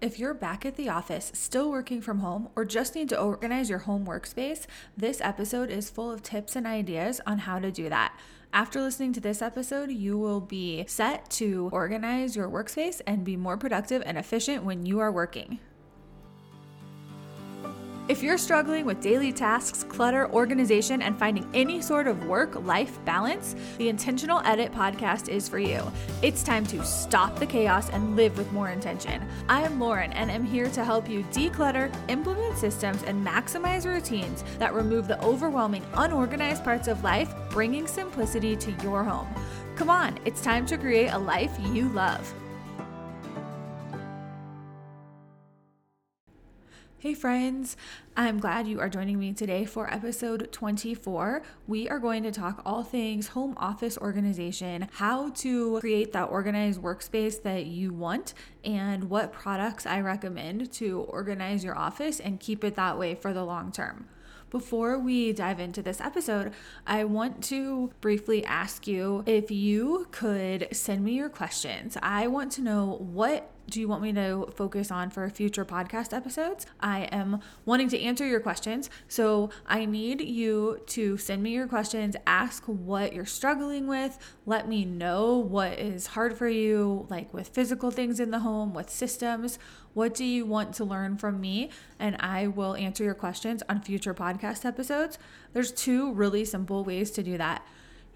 If you're back at the office, still working from home, or just need to organize your home workspace, this episode is full of tips and ideas on how to do that. After listening to this episode, you will be set to organize your workspace and be more productive and efficient when you are working. If you're struggling with daily tasks, clutter, organization, and finding any sort of work life balance, the Intentional Edit podcast is for you. It's time to stop the chaos and live with more intention. I am Lauren and am here to help you declutter, implement systems, and maximize routines that remove the overwhelming, unorganized parts of life, bringing simplicity to your home. Come on, it's time to create a life you love. Hey, friends. I'm glad you are joining me today for episode 24. We are going to talk all things home office organization, how to create that organized workspace that you want, and what products I recommend to organize your office and keep it that way for the long term. Before we dive into this episode, I want to briefly ask you if you could send me your questions. I want to know what do you want me to focus on for future podcast episodes? I am wanting to answer your questions. So I need you to send me your questions, ask what you're struggling with, let me know what is hard for you, like with physical things in the home, with systems. What do you want to learn from me? And I will answer your questions on future podcast episodes. There's two really simple ways to do that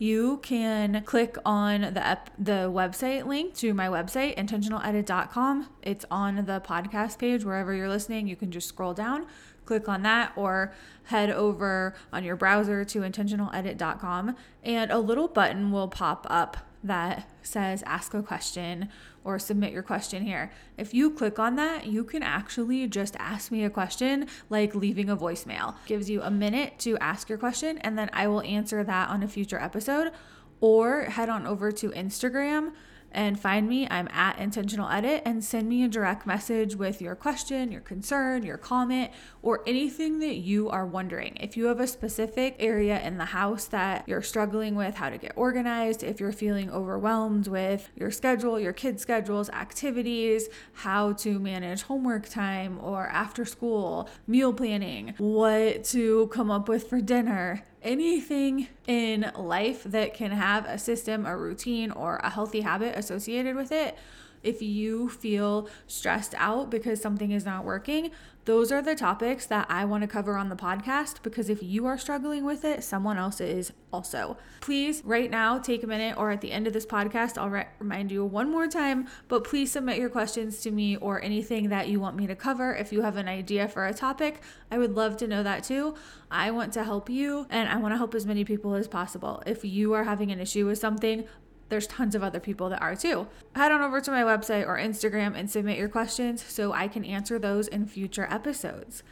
you can click on the ep- the website link to my website intentionaledit.com it's on the podcast page. Wherever you're listening you can just scroll down click on that or head over on your browser to intentionaledit.com and a little button will pop up that says ask a question or submit your question here. If you click on that, you can actually just ask me a question like leaving a voicemail. Gives you a minute to ask your question and then I will answer that on a future episode or head on over to Instagram and find me. I'm at Intentional Edit and send me a direct message with your question, your concern, your comment, or anything that you are wondering. If you have a specific area in the house that you're struggling with how to get organized, if you're feeling overwhelmed with your schedule, your kids' schedules, activities, how to manage homework time or after school, meal planning, what to come up with for dinner, anything in life that can have a system, a routine, or a healthy habit associated with it, if you feel stressed out because something is not working, those are the topics that I want to cover on the podcast because if you are struggling with it, someone else is also. Please, right now, take a minute or at the end of this podcast, I'll re- remind you one more time, but please submit your questions to me or anything that you want me to cover. If you have an idea for a topic, I would love to know that too. I want to help you and I want to help as many people as possible. If you are having an issue with something, there's tons of other people that are too. Head on over to my website or Instagram and submit your questions so I can answer those in future episodes.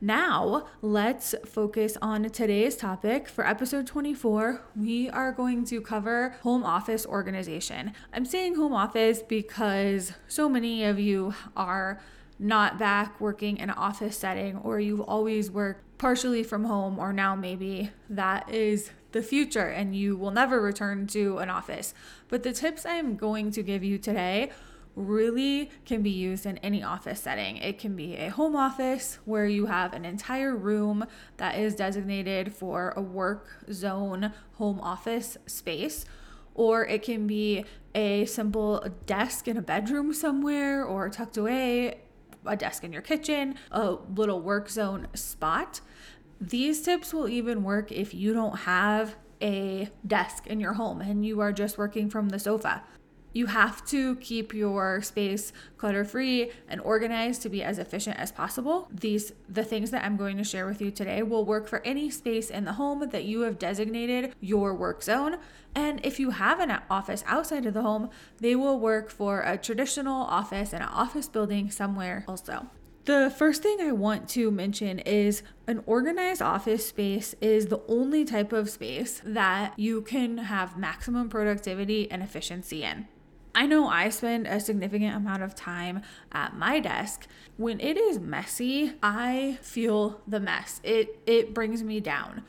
Now, let's focus on today's topic. For episode 24, we are going to cover home office organization. I'm saying home office because so many of you are not back working in an office setting or you've always worked partially from home or now maybe that is the future and you will never return to an office. But the tips I am going to give you today really can be used in any office setting. It can be a home office where you have an entire room that is designated for a work zone home office space, or it can be a simple desk in a bedroom somewhere or tucked away, a desk in your kitchen, a little work zone spot. These tips will even work if you don't have a desk in your home and you are just working from the sofa. You have to keep your space clutter free and organized to be as efficient as possible. These the things that I'm going to share with you today will work for any space in the home that you have designated your work zone. And if you have an office outside of the home, they will work for a traditional office and an office building somewhere also. The first thing I want to mention is an organized office space is the only type of space that you can have maximum productivity and efficiency in. I know I spend a significant amount of time at my desk. When it is messy, I feel the mess. It it brings me down.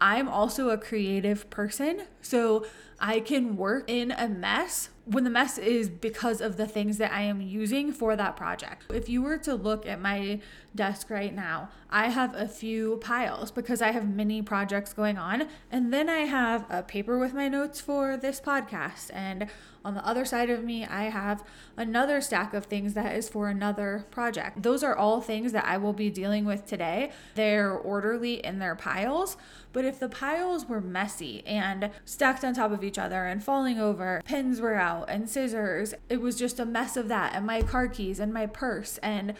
I'm also a creative person, so I can work in a mess when the mess is because of the things that I am using for that project. If you were to look at my desk right now, I have a few piles because I have many projects going on. And then I have a paper with my notes for this podcast. And on the other side of me, I have another stack of things that is for another project. Those are all things that I will be dealing with today. They're orderly in their piles. But if the piles were messy and stacked on top of each other and falling over, pins were out and scissors, it was just a mess of that, and my car keys and my purse and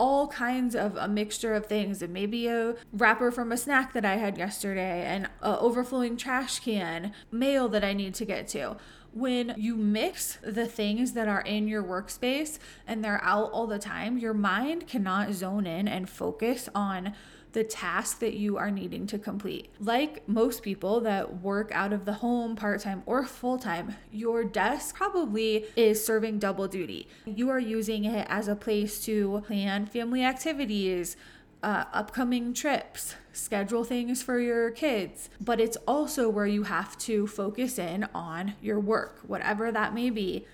all kinds of a mixture of things. And maybe a wrapper from a snack that I had yesterday and a overflowing trash can, mail that I need to get to. When you mix the things that are in your workspace and they're out all the time, your mind cannot zone in and focus on the task that you are needing to complete. Like most people that work out of the home part time or full time, your desk probably is serving double duty. You are using it as a place to plan family activities, uh, upcoming trips, schedule things for your kids, but it's also where you have to focus in on your work, whatever that may be.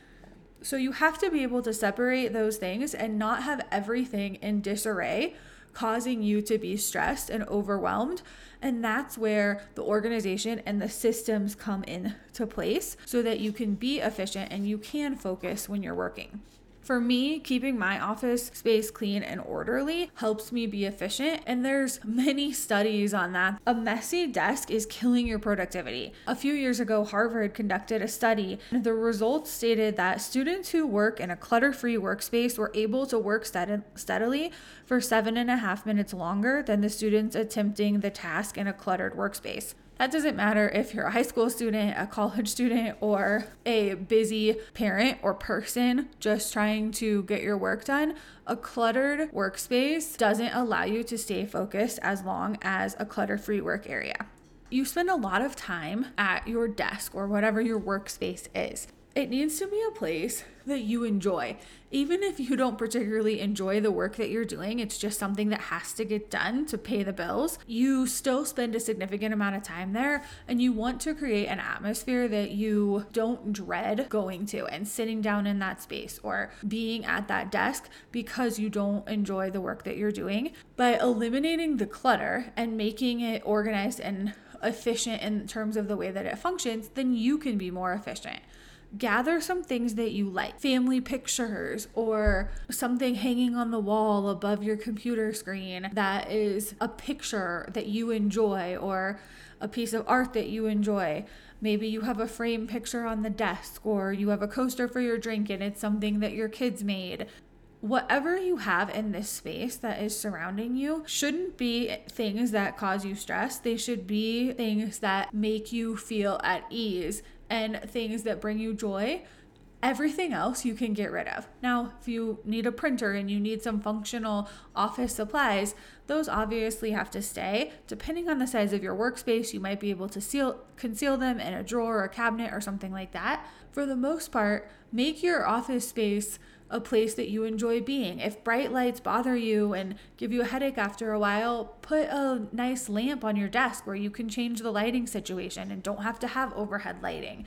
So you have to be able to separate those things and not have everything in disarray, causing you to be stressed and overwhelmed. And that's where the organization and the systems come into place so that you can be efficient and you can focus when you're working. For me, keeping my office space clean and orderly helps me be efficient, and there's many studies on that. A messy desk is killing your productivity. A few years ago, Harvard conducted a study, and the results stated that students who work in a clutter free workspace were able to work steadily for seven and a half minutes longer than the students attempting the task in a cluttered workspace. That doesn't matter if you're a high school student, a college student, or a busy parent or person just trying to get your work done. A cluttered workspace doesn't allow you to stay focused as long as a clutter free work area. You spend a lot of time at your desk or whatever your workspace is. It needs to be a place that you enjoy. Even if you don't particularly enjoy the work that you're doing, it's just something that has to get done to pay the bills. You still spend a significant amount of time there and you want to create an atmosphere that you don't dread going to and sitting down in that space or being at that desk because you don't enjoy the work that you're doing. By eliminating the clutter and making it organized and efficient in terms of the way that it functions, then you can be more efficient gather some things that you like family pictures or something hanging on the wall above your computer screen that is a picture that you enjoy or a piece of art that you enjoy. Maybe you have a frame picture on the desk or you have a coaster for your drink and it's something that your kids made. Whatever you have in this space that is surrounding you shouldn't be things that cause you stress. They should be things that make you feel at ease and things that bring you joy, everything else you can get rid of. Now, if you need a printer and you need some functional office supplies, those obviously have to stay. Depending on the size of your workspace, you might be able to seal conceal them in a drawer or a cabinet or something like that. For the most part, make your office space a place that you enjoy being. If bright lights bother you and give you a headache after a while, put a nice lamp on your desk where you can change the lighting situation and don't have to have overhead lighting.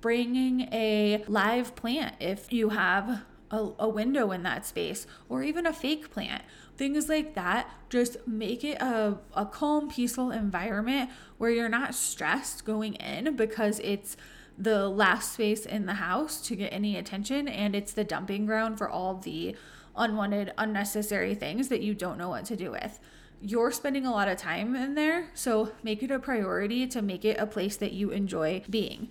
Bringing a live plant if you have a, a window in that space or even a fake plant. Things like that just make it a, a calm, peaceful environment where you're not stressed going in because it's the last space in the house to get any attention and it's the dumping ground for all the unwanted unnecessary things that you don't know what to do with. You're spending a lot of time in there so make it a priority to make it a place that you enjoy being.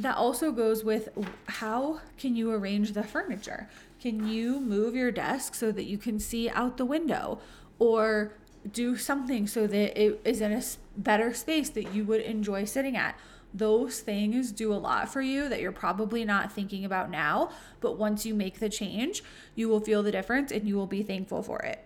That also goes with how can you arrange the furniture? Can you move your desk so that you can see out the window? Or do something so that it is in a better space that you would enjoy sitting at those things do a lot for you that you're probably not thinking about now. But once you make the change, you will feel the difference and you will be thankful for it.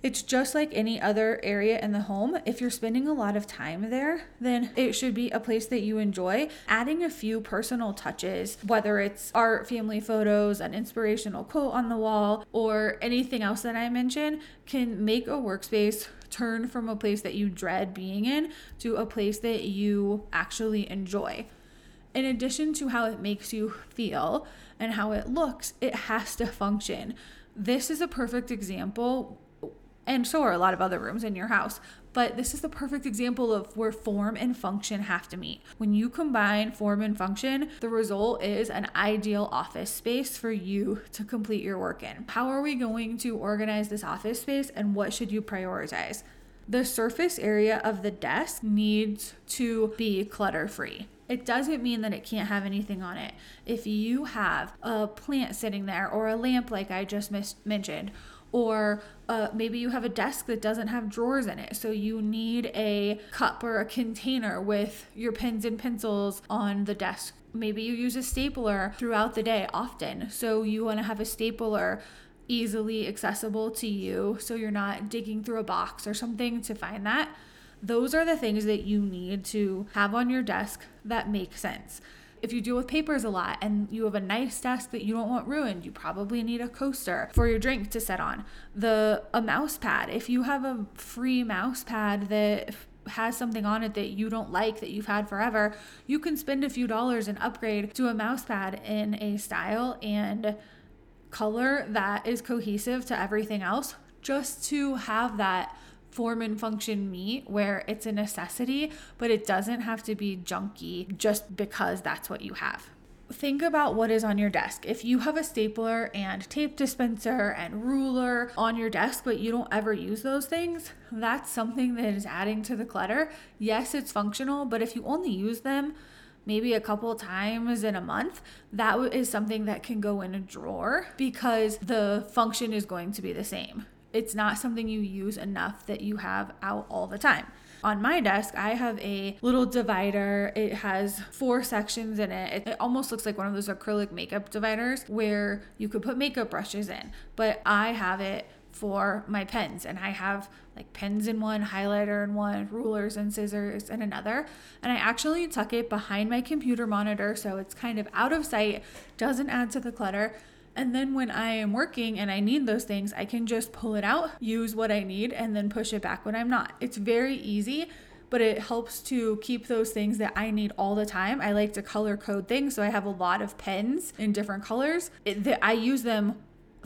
It's just like any other area in the home. If you're spending a lot of time there, then it should be a place that you enjoy. Adding a few personal touches, whether it's art, family photos, an inspirational quote on the wall, or anything else that I mentioned, can make a workspace turn from a place that you dread being in to a place that you actually enjoy. in addition to how it makes you feel and how it looks, it has to function. This is a perfect example, and so are a lot of other rooms in your house. But this is the perfect example of where form and function have to meet. When you combine form and function, the result is an ideal office space for you to complete your work in. How are we going to organize this office space and what should you prioritize? The surface area of the desk needs to be clutter free. It doesn't mean that it can't have anything on it. If you have a plant sitting there or a lamp, like I just mis- mentioned, or uh, maybe you have a desk that doesn't have drawers in it. So you need a cup or a container with your pens and pencils on the desk. Maybe you use a stapler throughout the day often. So you want to have a stapler easily accessible to you so you're not digging through a box or something to find that. Those are the things that you need to have on your desk that make sense. If you deal with papers a lot and you have a nice desk that you don't want ruined, you probably need a coaster for your drink to set on. The a mouse pad. If you have a free mouse pad that has something on it that you don't like that you've had forever, you can spend a few dollars and upgrade to a mouse pad in a style and color that is cohesive to everything else just to have that form and function meet where it's a necessity, but it doesn't have to be junky just because that's what you have. Think about what is on your desk. If you have a stapler and tape dispenser and ruler on your desk, but you don't ever use those things, that's something that is adding to the clutter. Yes, it's functional, but if you only use them, maybe a couple times in a month, that is something that can go in a drawer because the function is going to be the same. It's not something you use enough that you have out all the time. On my desk, I have a little divider. It has four sections in it. It almost looks like one of those acrylic makeup dividers where you could put makeup brushes in, but I have it for my pens and I have like pens in one, highlighter in one, rulers and scissors in another. And I actually tuck it behind my computer monitor so it's kind of out of sight, doesn't add to the clutter. And then when I am working and I need those things, I can just pull it out, use what I need, and then push it back when I'm not. It's very easy but it helps to keep those things that I need all the time. I like to color code things, so I have a lot of pens in different colors. That I use them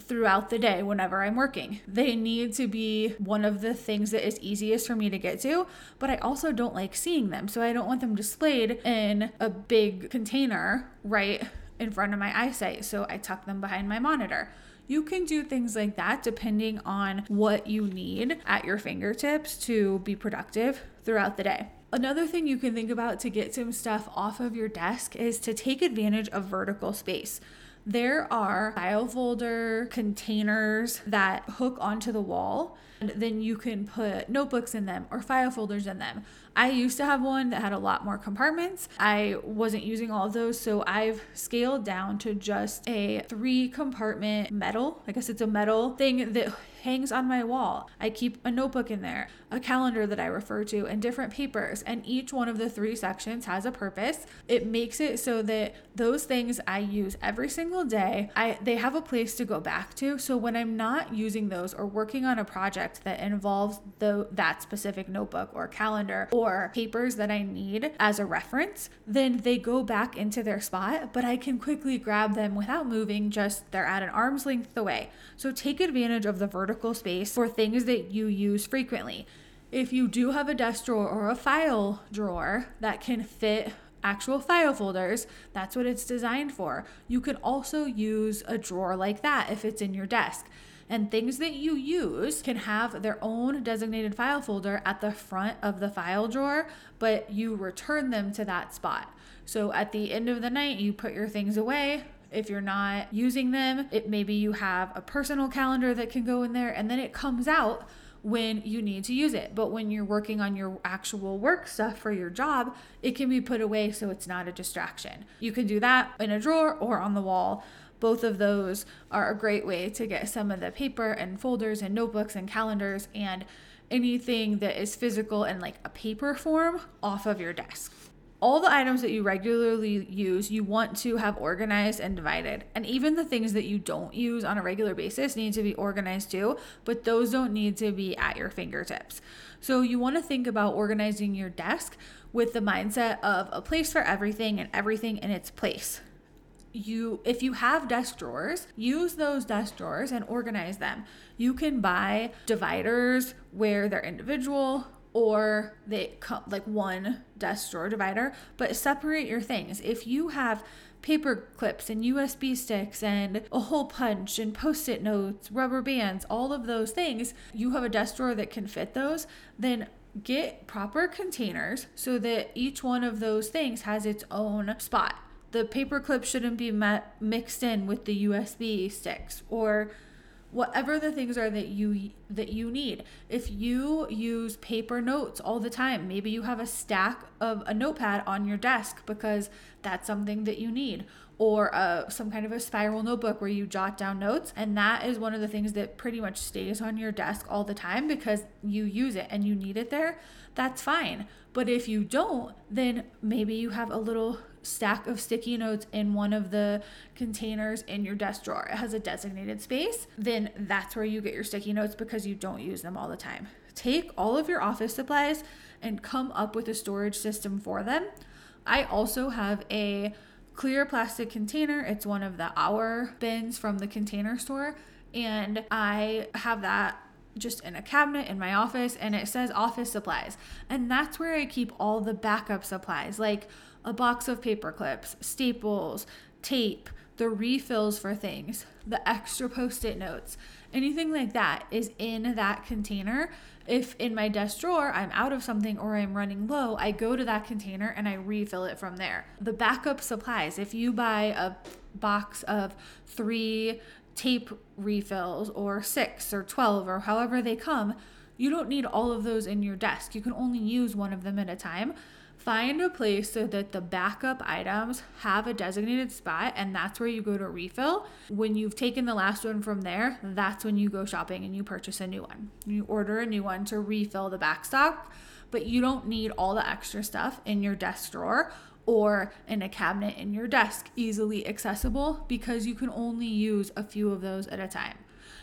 throughout the day whenever I'm working. They need to be one of the things that is easiest for me to get to, but I also don't like seeing them. So I don't want them displayed in a big container right in front of my eyesight. So I tuck them behind my monitor. You can do things like that depending on what you need at your fingertips to be productive throughout the day. Another thing you can think about to get some stuff off of your desk is to take advantage of vertical space. There are file folder containers that hook onto the wall, and then you can put notebooks in them or file folders in them. I used to have one that had a lot more compartments. I wasn't using all of those, so I've scaled down to just a three compartment metal. I guess it's a metal thing that hangs on my wall. I keep a notebook in there, a calendar that I refer to, and different papers. And each one of the three sections has a purpose. It makes it so that those things I use every single day, I they have a place to go back to. So when I'm not using those or working on a project that involves the that specific notebook or calendar or papers that I need as a reference, then they go back into their spot, but I can quickly grab them without moving, just they're at an arm's length away. So take advantage of the vertical space for things that you use frequently. If you do have a desk drawer or a file drawer that can fit actual file folders, that's what it's designed for. You can also use a drawer like that if it's in your desk. And things that you use can have their own designated file folder at the front of the file drawer, but you return them to that spot. So at the end of the night, you put your things away. If you're not using them, it maybe you have a personal calendar that can go in there and then it comes out when you need to use it. But when you're working on your actual work stuff for your job, it can be put away so it's not a distraction. You can do that in a drawer or on the wall both of those are a great way to get some of the paper and folders and notebooks and calendars and anything that is physical and like a paper form off of your desk. All the items that you regularly use, you want to have organized and divided. And even the things that you don't use on a regular basis need to be organized too, but those don't need to be at your fingertips. So you want to think about organizing your desk with the mindset of a place for everything and everything in its place you if you have desk drawers use those desk drawers and organize them you can buy dividers where they're individual or they come like one desk drawer divider, but separate your things. If you have paper clips and USB sticks and a hole punch and post it notes, rubber bands, all of those things, you have a desk drawer that can fit those, then get proper containers so that each one of those things has its own spot. The paper clip shouldn't be mixed in with the USB sticks or whatever the things are that you that you need. If you use paper notes all the time maybe you have a stack of a notepad on your desk because that's something that you need. Or a, some kind of a spiral notebook where you jot down notes and that is one of the things that pretty much stays on your desk all the time because you use it and you need it there that's fine. But if you don't then maybe you have a little stack of sticky notes in one of the containers in your desk drawer. It has a designated space, then that's where you get your sticky notes because you don't use them all the time. Take all of your office supplies and come up with a storage system for them. I also have a clear plastic container. It's one of the our bins from the container store. And I have that just in a cabinet in my office and it says office supplies. And that's where I keep all the backup supplies like a box of paper clips, staples, tape, the refills for things, the extra post it notes, anything like that is in that container. If in my desk drawer I'm out of something or I'm running low, I go to that container and I refill it from there. The backup supplies, if you buy a box of three tape refills or six or 12 or however they come, you don't need all of those in your desk. You can only use one of them at a time. Find a place so that the backup items have a designated spot, and that's where you go to refill. When you've taken the last one from there, that's when you go shopping and you purchase a new one. You order a new one to refill the back stock, but you don't need all the extra stuff in your desk drawer or in a cabinet in your desk, easily accessible because you can only use a few of those at a time.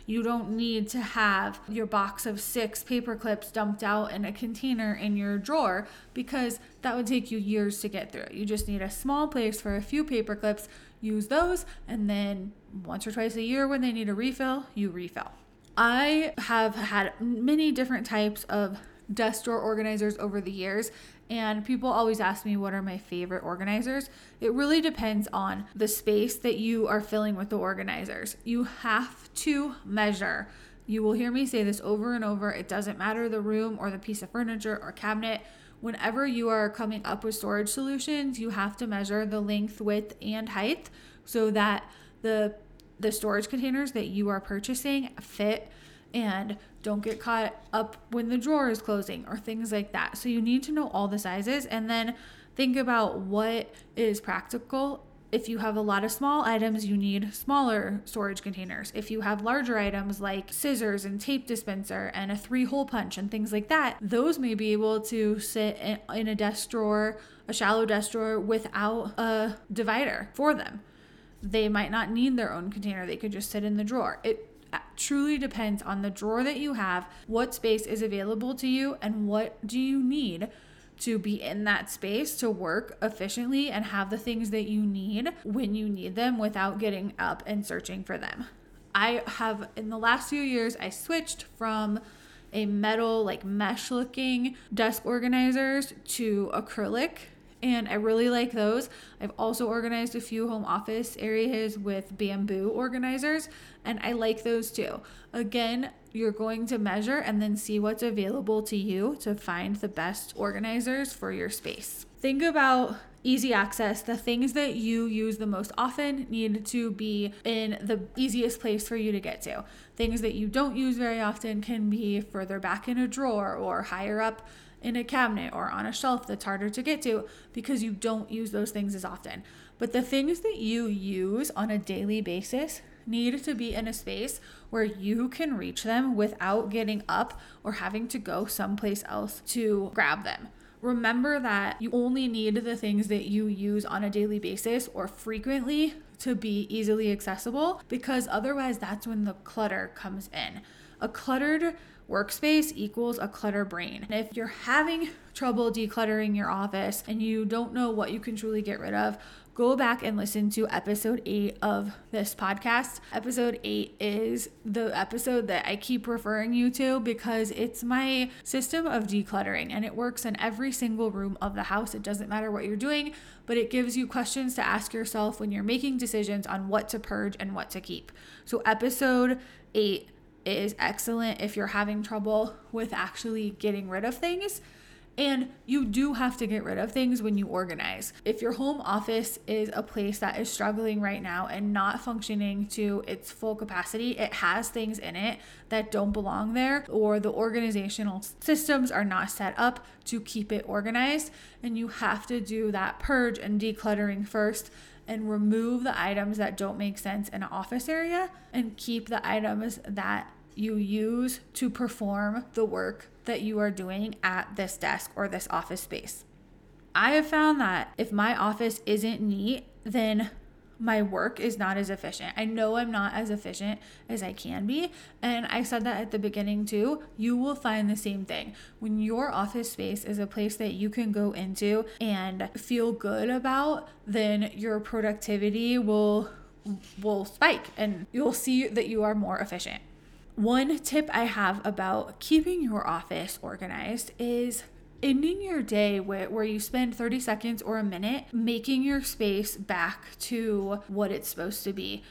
You don't need to have your box of six paper clips dumped out in a container in your drawer because that would take you years to get through. You just need a small place for a few paper clips, use those, and then once or twice a year when they need a refill, you refill. I have had many different types of desk drawer organizers over the years and people always ask me what are my favorite organizers. It really depends on the space that you are filling with the organizers. You have to measure. You will hear me say this over and over. It doesn't matter the room or the piece of furniture or cabinet. Whenever you are coming up with storage solutions, you have to measure the length, width, and height so that the the storage containers that you are purchasing fit and don't get caught up when the drawer is closing or things like that. So you need to know all the sizes and then think about what is practical. If you have a lot of small items, you need smaller storage containers. If you have larger items like scissors and tape dispenser and a three hole punch and things like that, those may be able to sit in a desk drawer, a shallow desk drawer without a divider for them. They might not need their own container, they could just sit in the drawer. It Uh, truly depends on the drawer that you have, what space is available to you, and what do you need to be in that space to work efficiently and have the things that you need when you need them without getting up and searching for them. I have, in the last few years, I switched from a metal, like mesh looking desk organizers to acrylic and I really like those. I've also organized a few home office areas with bamboo organizers, and I like those too. Again, you're going to measure and then see what's available to you to find the best organizers for your space. Think about easy access. The things that you use the most often need to be in the easiest place for you to get to. Things that you don't use very often can be further back in a drawer or higher up in a cabinet or on a shelf that's harder to get to because you don't use those things as often. But the things that you use on a daily basis need to be in a space where you can reach them without getting up or having to go someplace else to grab them. remember that you only need the things that you use on a daily basis or frequently to be easily accessible because otherwise that's when the clutter comes in. A cluttered workspace equals a clutter brain. And if you're having trouble decluttering your office and you don't know what you can truly get rid of, go back and listen to episode eight of this podcast. Episode eight is the episode that I keep referring you to because it's my system of decluttering and it works in every single room of the house. It doesn't matter what you're doing, but it gives you questions to ask yourself when you're making decisions on what to purge and what to keep. So, episode eight is excellent if you're having trouble with actually getting rid of things. And you do have to get rid of things when you organize. If your home office is a place that is struggling right now and not functioning to its full capacity, it has things in it that don't belong there, or the organizational systems are not set up to keep it organized. And you have to do that purge and decluttering first and remove the items that don't make sense in an office area and keep the items that you use to perform the work that you are doing at this desk or this office space. I have found that if my office isn't neat, then my work is not as efficient. I know I'm not as efficient as I can be. And I said that at the beginning too. You will find the same thing. When your office space is a place that you can go into and feel good about, then your productivity will will spike and you'll see that you are more efficient. One tip I have about keeping your office organized is ending your day where, where you spend 30 seconds or a minute making your space back to what it's supposed to be.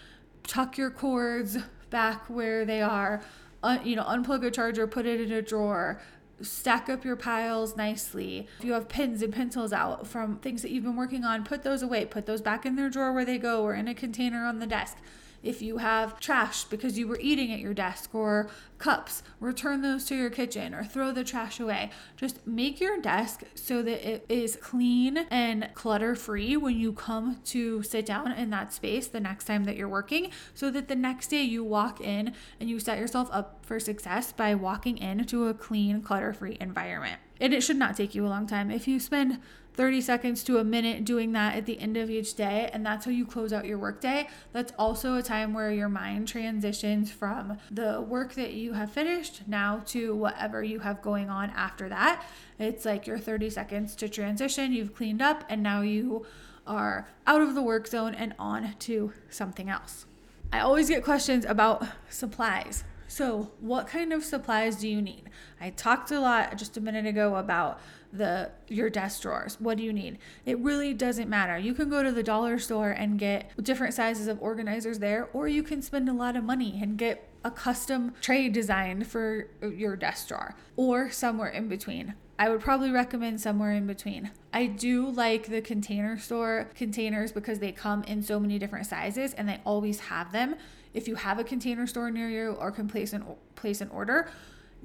Tuck your cords back where they are. Uh, you know, unplug a charger, put it in a drawer, stack up your piles nicely. If you have pens and pencils out from things that you've been working on, put those away, put those back in their drawer where they go or in a container on the desk. If you have trash because you were eating at your desk or cups, return those to your kitchen or throw the trash away. Just make your desk so that it is clean and clutter free when you come to sit down in that space the next time that you're working, so that the next day you walk in and you set yourself up for success by walking into a clean, clutter free environment. And it should not take you a long time. If you spend 30 seconds to a minute doing that at the end of each day, and that's how you close out your workday. That's also a time where your mind transitions from the work that you have finished now to whatever you have going on after that. It's like your 30 seconds to transition, you've cleaned up, and now you are out of the work zone and on to something else. I always get questions about supplies. So, what kind of supplies do you need? I talked a lot just a minute ago about the your desk drawers. What do you need? It really doesn't matter. You can go to the dollar store and get different sizes of organizers there, or you can spend a lot of money and get a custom tray designed for your desk drawer, or somewhere in between. I would probably recommend somewhere in between. I do like the container store containers because they come in so many different sizes and they always have them if you have a container store near you or can place an place an order,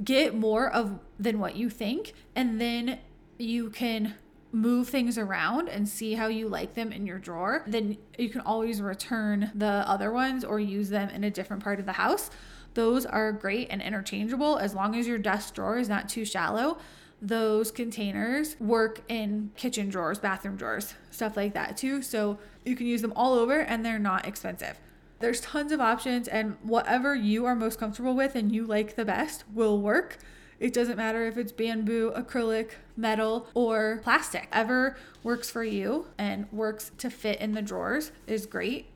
get more of than what you think and then you can move things around and see how you like them in your drawer, then you can always return the other ones or use them in a different part of the house. Those are great and interchangeable as long as your desk drawer is not too shallow. Those containers work in kitchen drawers, bathroom drawers, stuff like that too. So you can use them all over and they're not expensive. There's tons of options, and whatever you are most comfortable with and you like the best will work. It doesn't matter if it's bamboo, acrylic, metal, or plastic. Ever works for you and works to fit in the drawers is great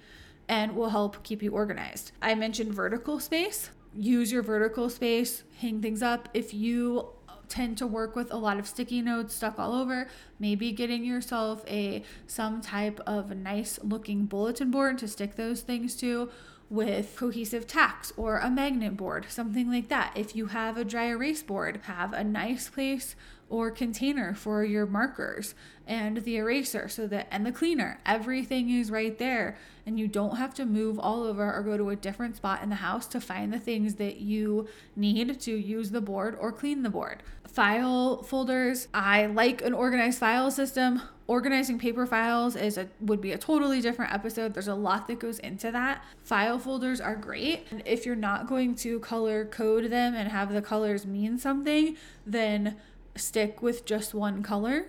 and will help keep you organized. I mentioned vertical space. Use your vertical space, hang things up. If you tend to work with a lot of sticky notes stuck all over maybe getting yourself a some type of nice looking bulletin board to stick those things to with cohesive tacks or a magnet board, something like that. If you have a dry erase board, have a nice place or container for your markers and the eraser so that and the cleaner. Everything is right there and you don't have to move all over or go to a different spot in the house to find the things that you need to use the board or clean the board. File folders. I like an organized file system organizing paper files is a would be a totally different episode. There's a lot that goes into that. File folders are great. And if you're not going to color code them and have the colors mean something then stick with just one color.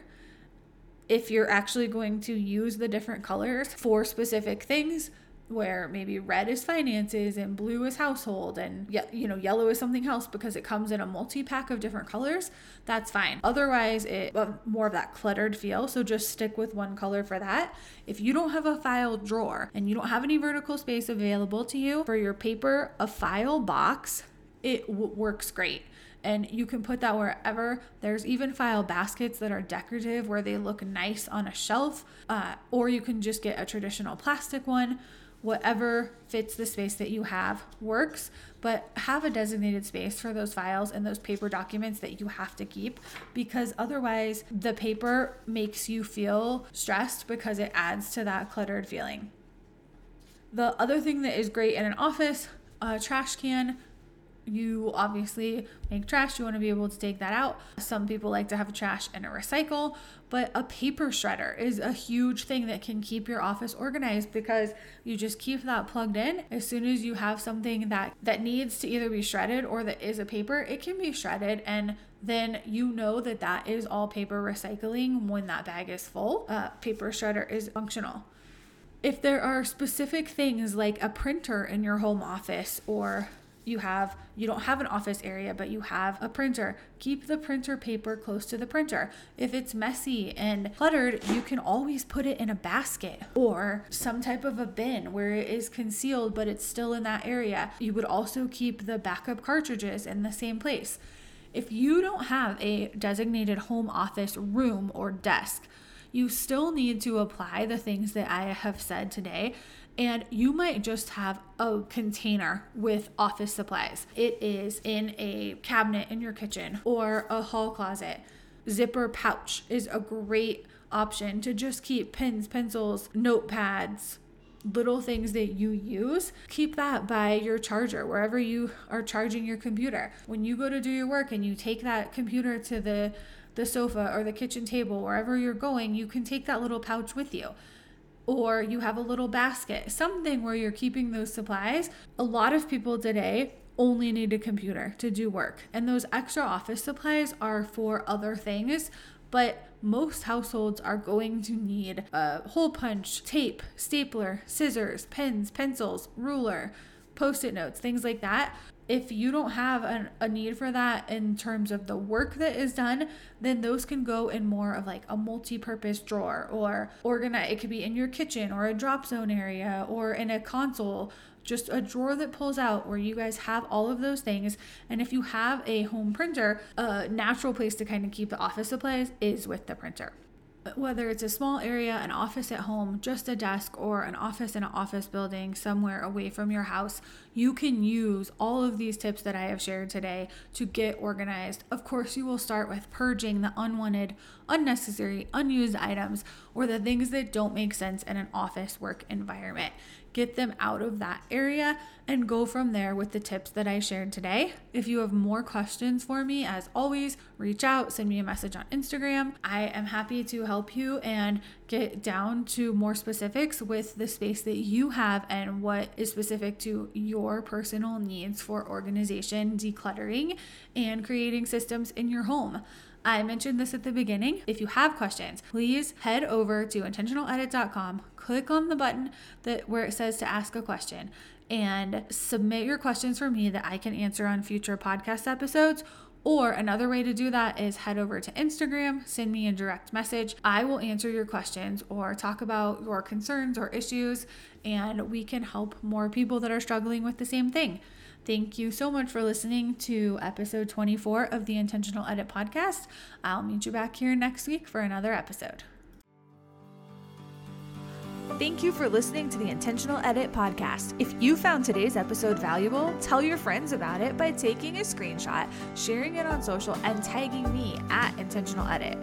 If you're actually going to use the different colors for specific things where maybe red is finances and blue is household and you know yellow is something else because it comes in a multi-pack of different colors that's fine otherwise it more of that cluttered feel so just stick with one color for that if you don't have a file drawer and you don't have any vertical space available to you for your paper a file box it w- works great and you can put that wherever. There's even file baskets that are decorative where they look nice on a shelf, uh, or you can just get a traditional plastic one. Whatever fits the space that you have works, but have a designated space for those files and those paper documents that you have to keep because otherwise the paper makes you feel stressed because it adds to that cluttered feeling. The other thing that is great in an office, a trash can you obviously make trash, you want to be able to take that out. Some people like to have trash and a recycle, but a paper shredder is a huge thing that can keep your office organized because you just keep that plugged in. As soon as you have something that that needs to either be shredded or that is a paper, it can be shredded and then you know that that is all paper recycling when that bag is full. Uh, paper shredder is functional if there are specific things like a printer in your home office or you have you don't have an office area but you have a printer. Keep the printer paper close to the printer. If it's messy and cluttered you can always put it in a basket or some type of a bin where it is concealed but it's still in that area. You would also keep the backup cartridges in the same place. If you don't have a designated home office room or desk you still need to apply the things that I have said today and you might just have a container with office supplies. It is in a cabinet in your kitchen or a hall closet. Zipper pouch is a great option to just keep pens, pencils, notepads, little things that you use, keep that by your charger, wherever you are charging your computer. When you go to do your work and you take that computer to the the sofa or the kitchen table, wherever you're going, you can take that little pouch with you or you have a little basket, something where you're keeping those supplies. A lot of people today only need a computer to do work, and those extra office supplies are for other things. But most households are going to need a hole punch, tape, stapler, scissors, pens, pencils, ruler, post it notes, things like that if you don't have an, a need for that in terms of the work that is done, then those can go in more of like a multi-purpose drawer or organize. It could be in your kitchen or a drop zone area or in a console just a drawer that pulls out where you guys have all of those things. And if you have a home printer, a natural place to kind of keep the office supplies is with the printer whether it's a small area, an office at home, just a desk, or an office in an office building somewhere away from your house, you can use all of these tips that I have shared today to get organized. Of course, you will start with purging the unwanted, unnecessary, unused items or the things that don't make sense in an office work environment get them out of that area, and go from there with the tips that I shared today. If you have more questions for me, as always, reach out, send me a message on Instagram. I am happy to help you and get down to more specifics with the space that you have and what is specific to your personal needs for organization, decluttering, and creating systems in your home. I mentioned this at the beginning. If you have questions, please head over to intentionaledit.com, click on the button that where it says to ask a question and submit your questions for me that I can answer on future podcast episodes. Or another way to do that is head over to Instagram, send me a direct message. I will answer your questions or talk about your concerns or issues, and we can help more people that are struggling with the same thing. Thank you so much for listening to episode 24 of the Intentional Edit podcast. I'll meet you back here next week for another episode. Thank you for listening to the Intentional Edit podcast. If you found today's episode valuable, tell your friends about it by taking a screenshot, sharing it on social, and tagging me at Intentional Edit.